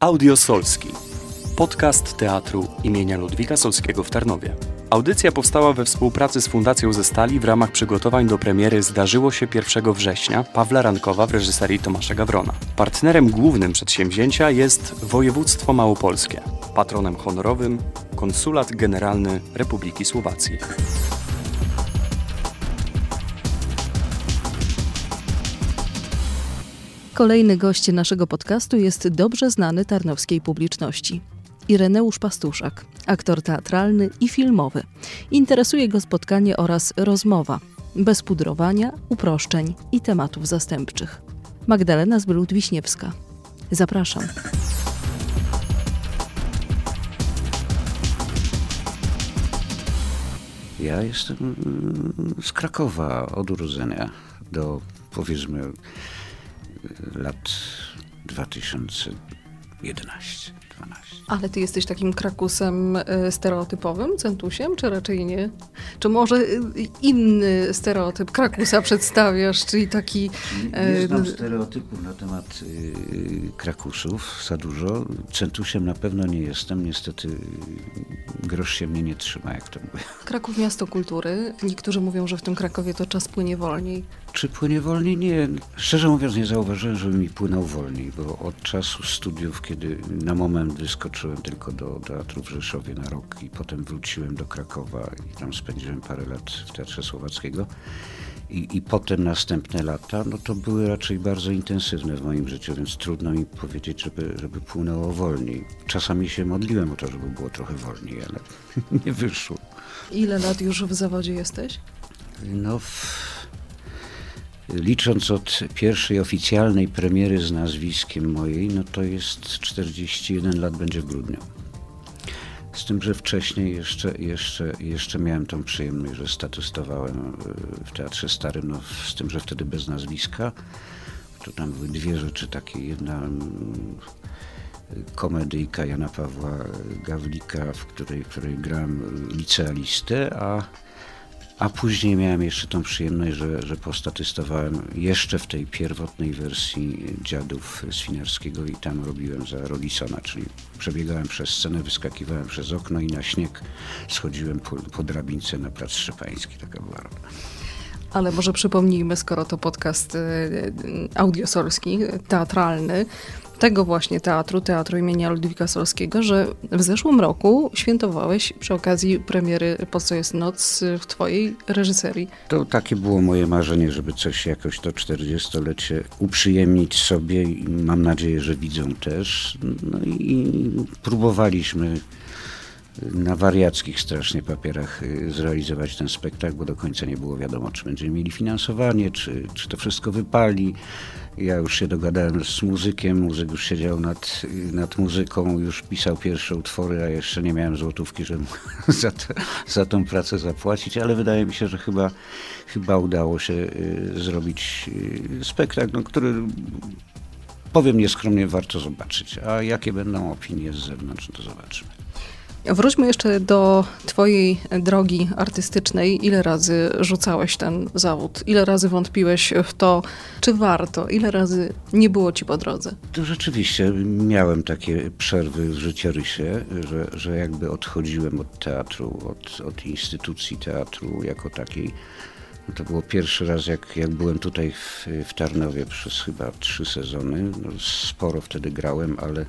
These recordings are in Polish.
Audio Solski. Podcast teatru imienia Ludwika Solskiego w Tarnowie. Audycja powstała we współpracy z Fundacją ze Stali w ramach przygotowań do premiery Zdarzyło się 1 września Pawła Rankowa w reżyserii Tomasza Gawrona. Partnerem głównym przedsięwzięcia jest województwo małopolskie. Patronem honorowym Konsulat Generalny Republiki Słowacji. Kolejny gość naszego podcastu jest dobrze znany tarnowskiej publiczności. Ireneusz Pastuszak, aktor teatralny i filmowy. Interesuje go spotkanie oraz rozmowa, bez pudrowania, uproszczeń i tematów zastępczych. Magdalena Zbylut-Wiśniewska. Zapraszam. Ja jestem z Krakowa od urodzenia do powiedzmy lat 2011. 12. Ale ty jesteś takim krakusem y, stereotypowym, centusiem, czy raczej nie? Czy może y, inny stereotyp krakusa przedstawiasz, czyli taki... Nie znam stereotypów na temat y, krakusów za dużo. Centusiem na pewno nie jestem. Niestety grosz się mnie nie trzyma, jak to mówię. Kraków miasto kultury. Niektórzy mówią, że w tym Krakowie to czas płynie wolniej. Czy płynie wolniej? Nie. Szczerze mówiąc nie zauważyłem, żeby mi płynął wolniej, bo od czasu studiów, kiedy na moment wyskoczyłem tylko do Teatru w Rzeszowie na rok i potem wróciłem do Krakowa i tam spędziłem parę lat w Teatrze Słowackiego i, i potem następne lata, no to były raczej bardzo intensywne w moim życiu, więc trudno mi powiedzieć, żeby, żeby płynęło wolniej. Czasami się modliłem o to, żeby było trochę wolniej, ale nie wyszło. Ile lat już w zawodzie jesteś? No... W licząc od pierwszej oficjalnej premiery z nazwiskiem mojej, no to jest 41 lat będzie w grudniu. Z tym, że wcześniej jeszcze, jeszcze, jeszcze miałem tą przyjemność, że statystowałem w Teatrze Starym, no z tym, że wtedy bez nazwiska. To tam były dwie rzeczy takie. Jedna mm, komedyjka Jana Pawła Gawlika, w której, w której grałem licealistę, a a później miałem jeszcze tą przyjemność, że, że postatystowałem jeszcze w tej pierwotnej wersji Dziadów Swinarskiego i tam robiłem za Rolisona, czyli przebiegałem przez scenę, wyskakiwałem przez okno i na śnieg schodziłem po, po drabince na Plac Szczepański. Taka była rola. Ale może przypomnijmy, skoro to podcast y, y, audiosolski, teatralny, tego właśnie teatru, Teatru imienia Ludwika Solskiego, że w zeszłym roku świętowałeś przy okazji premiery Po co jest noc w twojej reżyserii. To takie było moje marzenie, żeby coś jakoś to 40-lecie uprzyjemnić sobie i mam nadzieję, że widzą też. No i próbowaliśmy na wariackich strasznie papierach y, zrealizować ten spektakl, bo do końca nie było wiadomo, czy będziemy mieli finansowanie, czy, czy to wszystko wypali. Ja już się dogadałem z muzykiem, muzyk już siedział nad, nad muzyką, już pisał pierwsze utwory, a jeszcze nie miałem złotówki, żeby za, te, za tą pracę zapłacić, ale wydaje mi się, że chyba, chyba udało się y, zrobić y, spektakl, no, który powiem nieskromnie warto zobaczyć. A jakie będą opinie z zewnątrz, to zobaczymy. Wróćmy jeszcze do Twojej drogi artystycznej. Ile razy rzucałeś ten zawód? Ile razy wątpiłeś w to, czy warto? Ile razy nie było Ci po drodze? To rzeczywiście miałem takie przerwy w życiorysie, że, że jakby odchodziłem od teatru, od, od instytucji teatru jako takiej. No to było pierwszy raz, jak, jak byłem tutaj w, w Tarnowie przez chyba trzy sezony. No sporo wtedy grałem, ale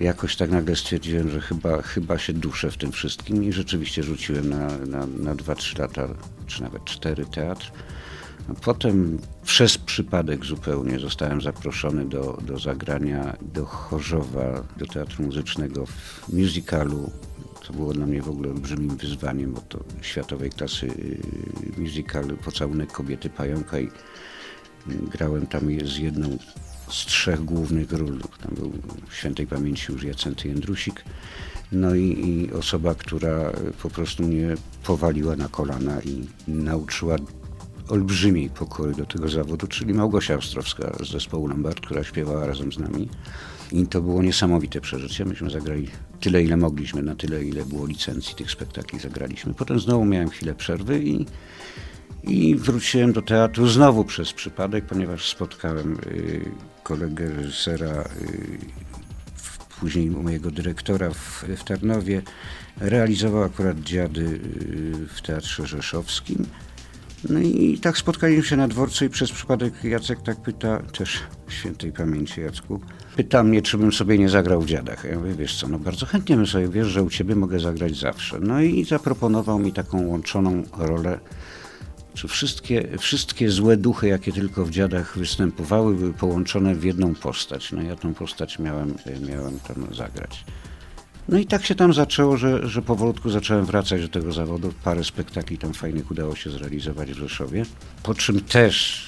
jakoś tak nagle stwierdziłem, że chyba, chyba się duszę w tym wszystkim i rzeczywiście rzuciłem na, na, na 2-3 lata, czy nawet 4 teatr. Potem przez przypadek zupełnie zostałem zaproszony do, do zagrania do Chorzowa, do Teatru Muzycznego w musicalu. To było dla mnie w ogóle olbrzymim wyzwaniem, bo to światowej klasy y, musical Pocałunek kobiety pająka i grałem tam z jedną z trzech głównych ról. Tam był świętej pamięci już Jacenty Jędrusik, no i, i, osoba, która po prostu mnie powaliła na kolana i nauczyła olbrzymiej pokory do tego zawodu, czyli Małgosia Ostrowska z zespołu Lombard, która śpiewała razem z nami. I to było niesamowite przeżycie. Myśmy zagrali tyle, ile mogliśmy, na tyle, ile było licencji tych spektakli zagraliśmy. Potem znowu miałem chwilę przerwy i i wróciłem do teatru znowu przez przypadek, ponieważ spotkałem y, kolegę reżysera y, później mojego dyrektora w, w Tarnowie. Realizował akurat dziady y, w Teatrze Rzeszowskim. No i tak spotkaliśmy się na dworcu i przez przypadek Jacek tak pyta, też świętej pamięci Jacku, pyta mnie, czy bym sobie nie zagrał w dziadach. Ja mówię, wiesz co, no bardzo chętnie bym sobie, wiesz, że u ciebie mogę zagrać zawsze. No i zaproponował mi taką łączoną rolę wszystkie, wszystkie złe duchy, jakie tylko w dziadach występowały, były połączone w jedną postać. No ja tą postać miałem, miałem tam zagrać. No i tak się tam zaczęło, że, że powolutku zacząłem wracać do tego zawodu. Parę spektakli tam fajnych udało się zrealizować w Rzeszowie. Po czym też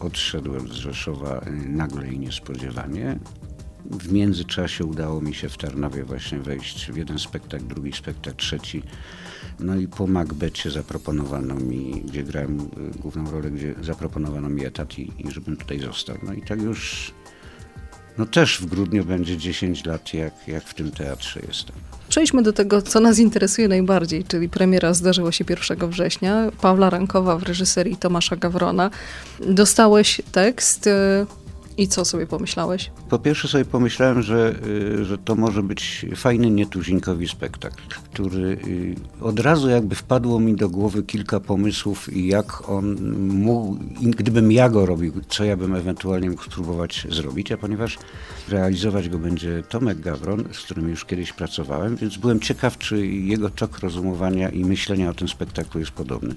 odszedłem z Rzeszowa y, nagle i niespodziewanie. W międzyczasie udało mi się w Tarnowie właśnie wejść w jeden spektakl, drugi spektakl, trzeci. No i po Macbecie zaproponowano mi, gdzie grałem y, główną rolę, gdzie zaproponowano mi etat i, i żebym tutaj został. No i tak już no też w grudniu będzie 10 lat, jak, jak w tym teatrze jestem. Przejdźmy do tego, co nas interesuje najbardziej, czyli premiera zdarzyła się 1 września. Pawła Rankowa w reżyserii Tomasza Gawrona. Dostałeś tekst. I co sobie pomyślałeś? Po pierwsze sobie pomyślałem, że, y, że to może być fajny, nietuzinkowy spektakl, który y, od razu jakby wpadło mi do głowy kilka pomysłów i jak on mógł, gdybym ja go robił, co ja bym ewentualnie mógł spróbować zrobić, a ponieważ realizować go będzie Tomek Gawron, z którym już kiedyś pracowałem, więc byłem ciekaw, czy jego tok rozumowania i myślenia o tym spektaklu jest podobny.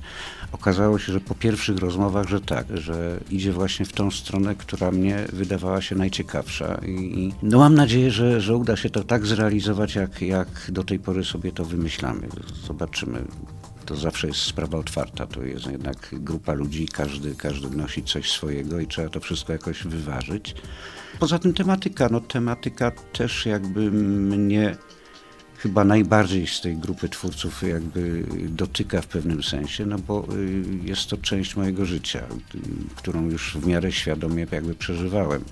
Okazało się, że po pierwszych rozmowach, że tak, że idzie właśnie w tą stronę, która mnie wydawała się najciekawsza i, no mam nadzieję, że, że uda się to tak zrealizować, jak, jak do tej pory sobie to wymyślamy. Zobaczymy to zawsze jest sprawa otwarta. To jest jednak grupa ludzi, każdy, każdy wnosi coś swojego i trzeba to wszystko jakoś wyważyć. Poza tym tematyka, no tematyka też jakby mnie chyba najbardziej z tej grupy twórców jakby dotyka w pewnym sensie, no bo y, jest to część mojego życia, którą już w miarę świadomie jakby przeżywałem.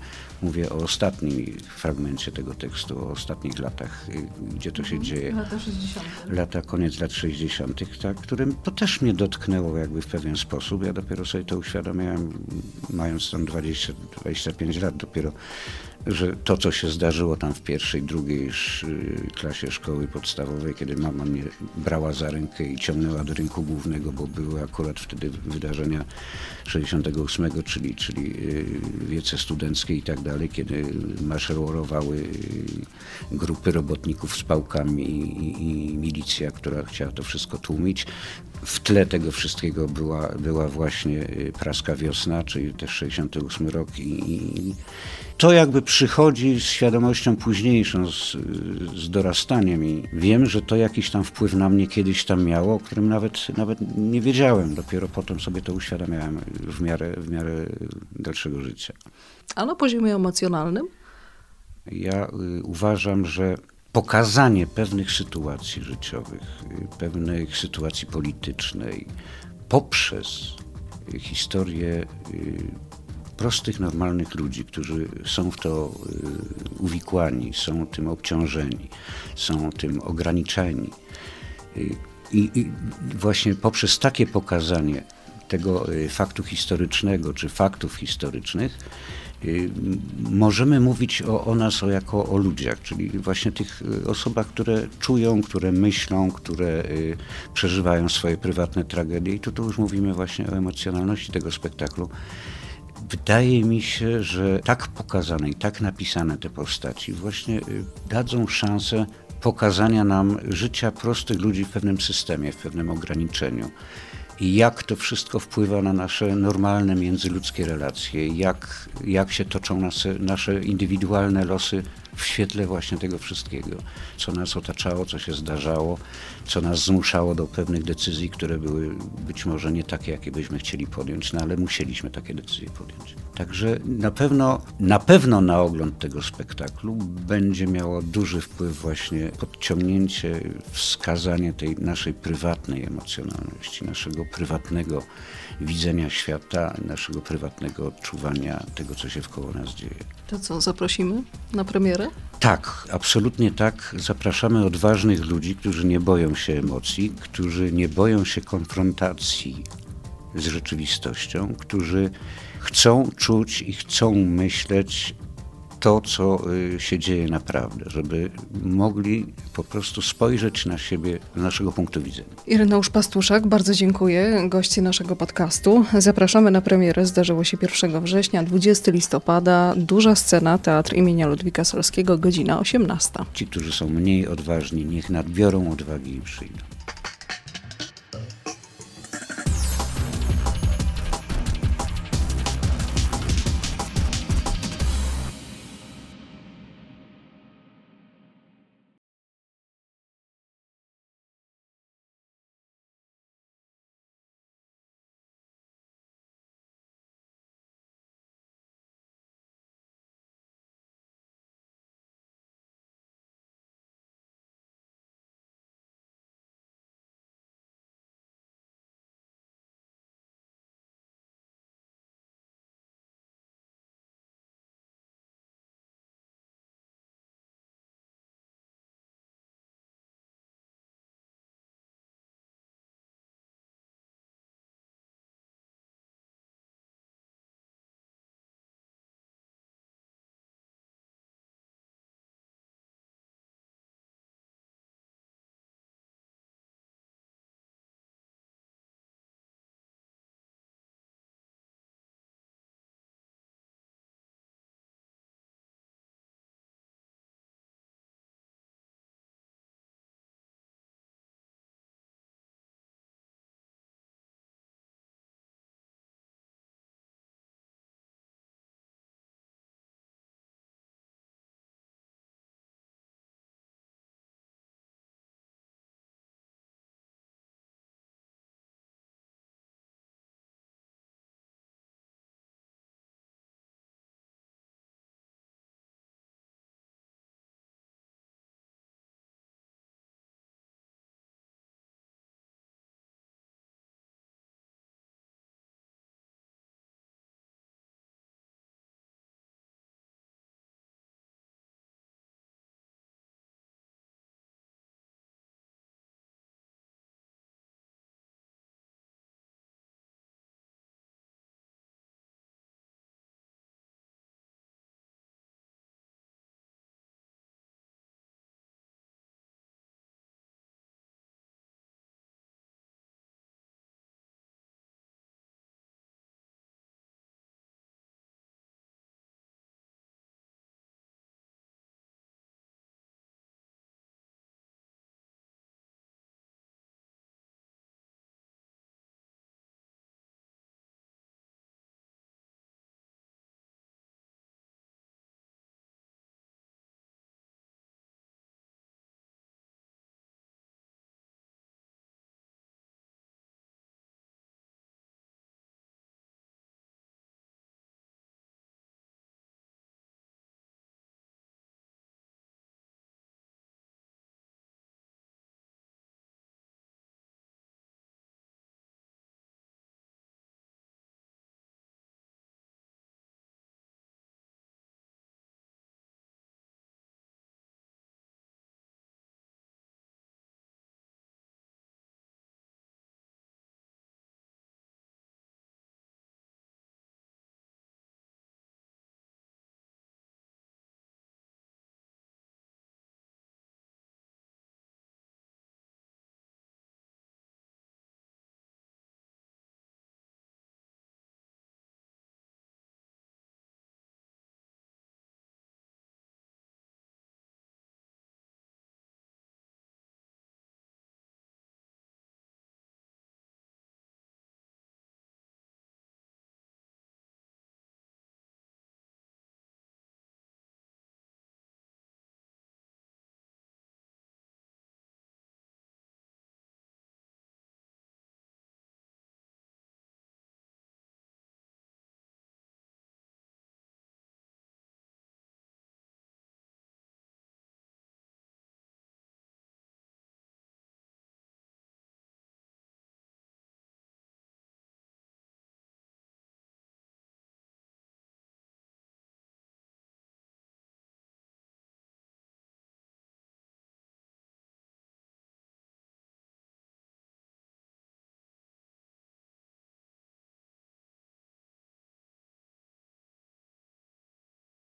Mówię o ostatnim fragmencie tego tekstu, o ostatnich latach, y, gdzie to się mhm. dzieje. Lata 60. Lata, koniec lat 60., tak, którym to też mnie dotknęło jakby w pewien sposób. Ja dopiero sobie to uświadomiałem, mając tam 20, 25 lat, dopiero że to, co się zdarzyło tam w pierwszej, drugiej klasie szkoły podstawowej, kiedy mama mnie brała za rękę i ciągnęła do rynku głównego, bo były akurat wtedy wydarzenia 68, czyli, czyli y, wiece studenckie i tak dalej, kiedy maszerowały y, grupy robotników z pałkami i, i milicja, która chciała to wszystko tłumić. W tle tego wszystkiego była, była właśnie y, praska wiosna, czyli też 68 rok i, i to jakby przychodzi z świadomością późniejszą, z, z, dorastaniem i wiem, że to jakiś tam wpływ na mnie kiedyś tam miało, o którym nawet, nawet nie wiedziałem. Dopiero potem sobie to uświadamiałem w miarę, w miarę dalszego życia. A na poziomie emocjonalnym? Ja y, uważam, że pokazanie pewnych sytuacji życiowych, y, pewnych sytuacji politycznej poprzez historię y, prostych, normalnych ludzi, którzy są w to y, uwikłani, są tym obciążeni, są tym ograniczeni. Y, I, I, właśnie poprzez takie pokazanie tego y, faktu historycznego czy faktów historycznych, możemy mówić o, o, nas o, jako o ludziach, czyli właśnie tych osobach, które czują, które myślą, które przeżywają swoje prywatne tragedie. I tu, tu już mówimy właśnie o emocjonalności tego spektaklu. Wydaje mi się, że tak pokazane i tak napisane te postaci właśnie y, dadzą szansę pokazania nam życia prostych ludzi w pewnym systemie, w pewnym ograniczeniu. I jak to wszystko wpływa na nasze normalne międzyludzkie relacje, jak, jak się toczą nasze, nasze indywidualne losy w świetle właśnie tego wszystkiego, co nas otaczało, co się zdarzało, co nas zmuszało do pewnych decyzji, które były być może nie takie, jakie byśmy chcieli podjąć, no ale musieliśmy takie decyzje podjąć. Także na pewno, na pewno na ogląd tego spektaklu będzie miało duży wpływ właśnie podciągnięcie, wskazanie tej naszej prywatnej emocjonalności, naszego prywatnego widzenia świata, naszego prywatnego odczuwania tego, co się wkoło nas dzieje. To co, zaprosimy na premierę? Tak, absolutnie tak. Zapraszamy odważnych ludzi, którzy nie boją się emocji, którzy nie boją się konfrontacji z rzeczywistością, którzy chcą czuć i chcą myśleć to, co y, się dzieje naprawdę, żeby mogli po prostu spojrzeć na siebie z naszego punktu widzenia. Ireneusz Pastuszak, bardzo dziękuję. Goście naszego podcastu. Zapraszamy na premierę. Zdarzyło się 1 września, 20 listopada. Duża scena, Teatr imienia Ludwika Solskiego, godzina 18. Ci, którzy są mniej odważni, niech nadbiorą odwagi i przyjdą.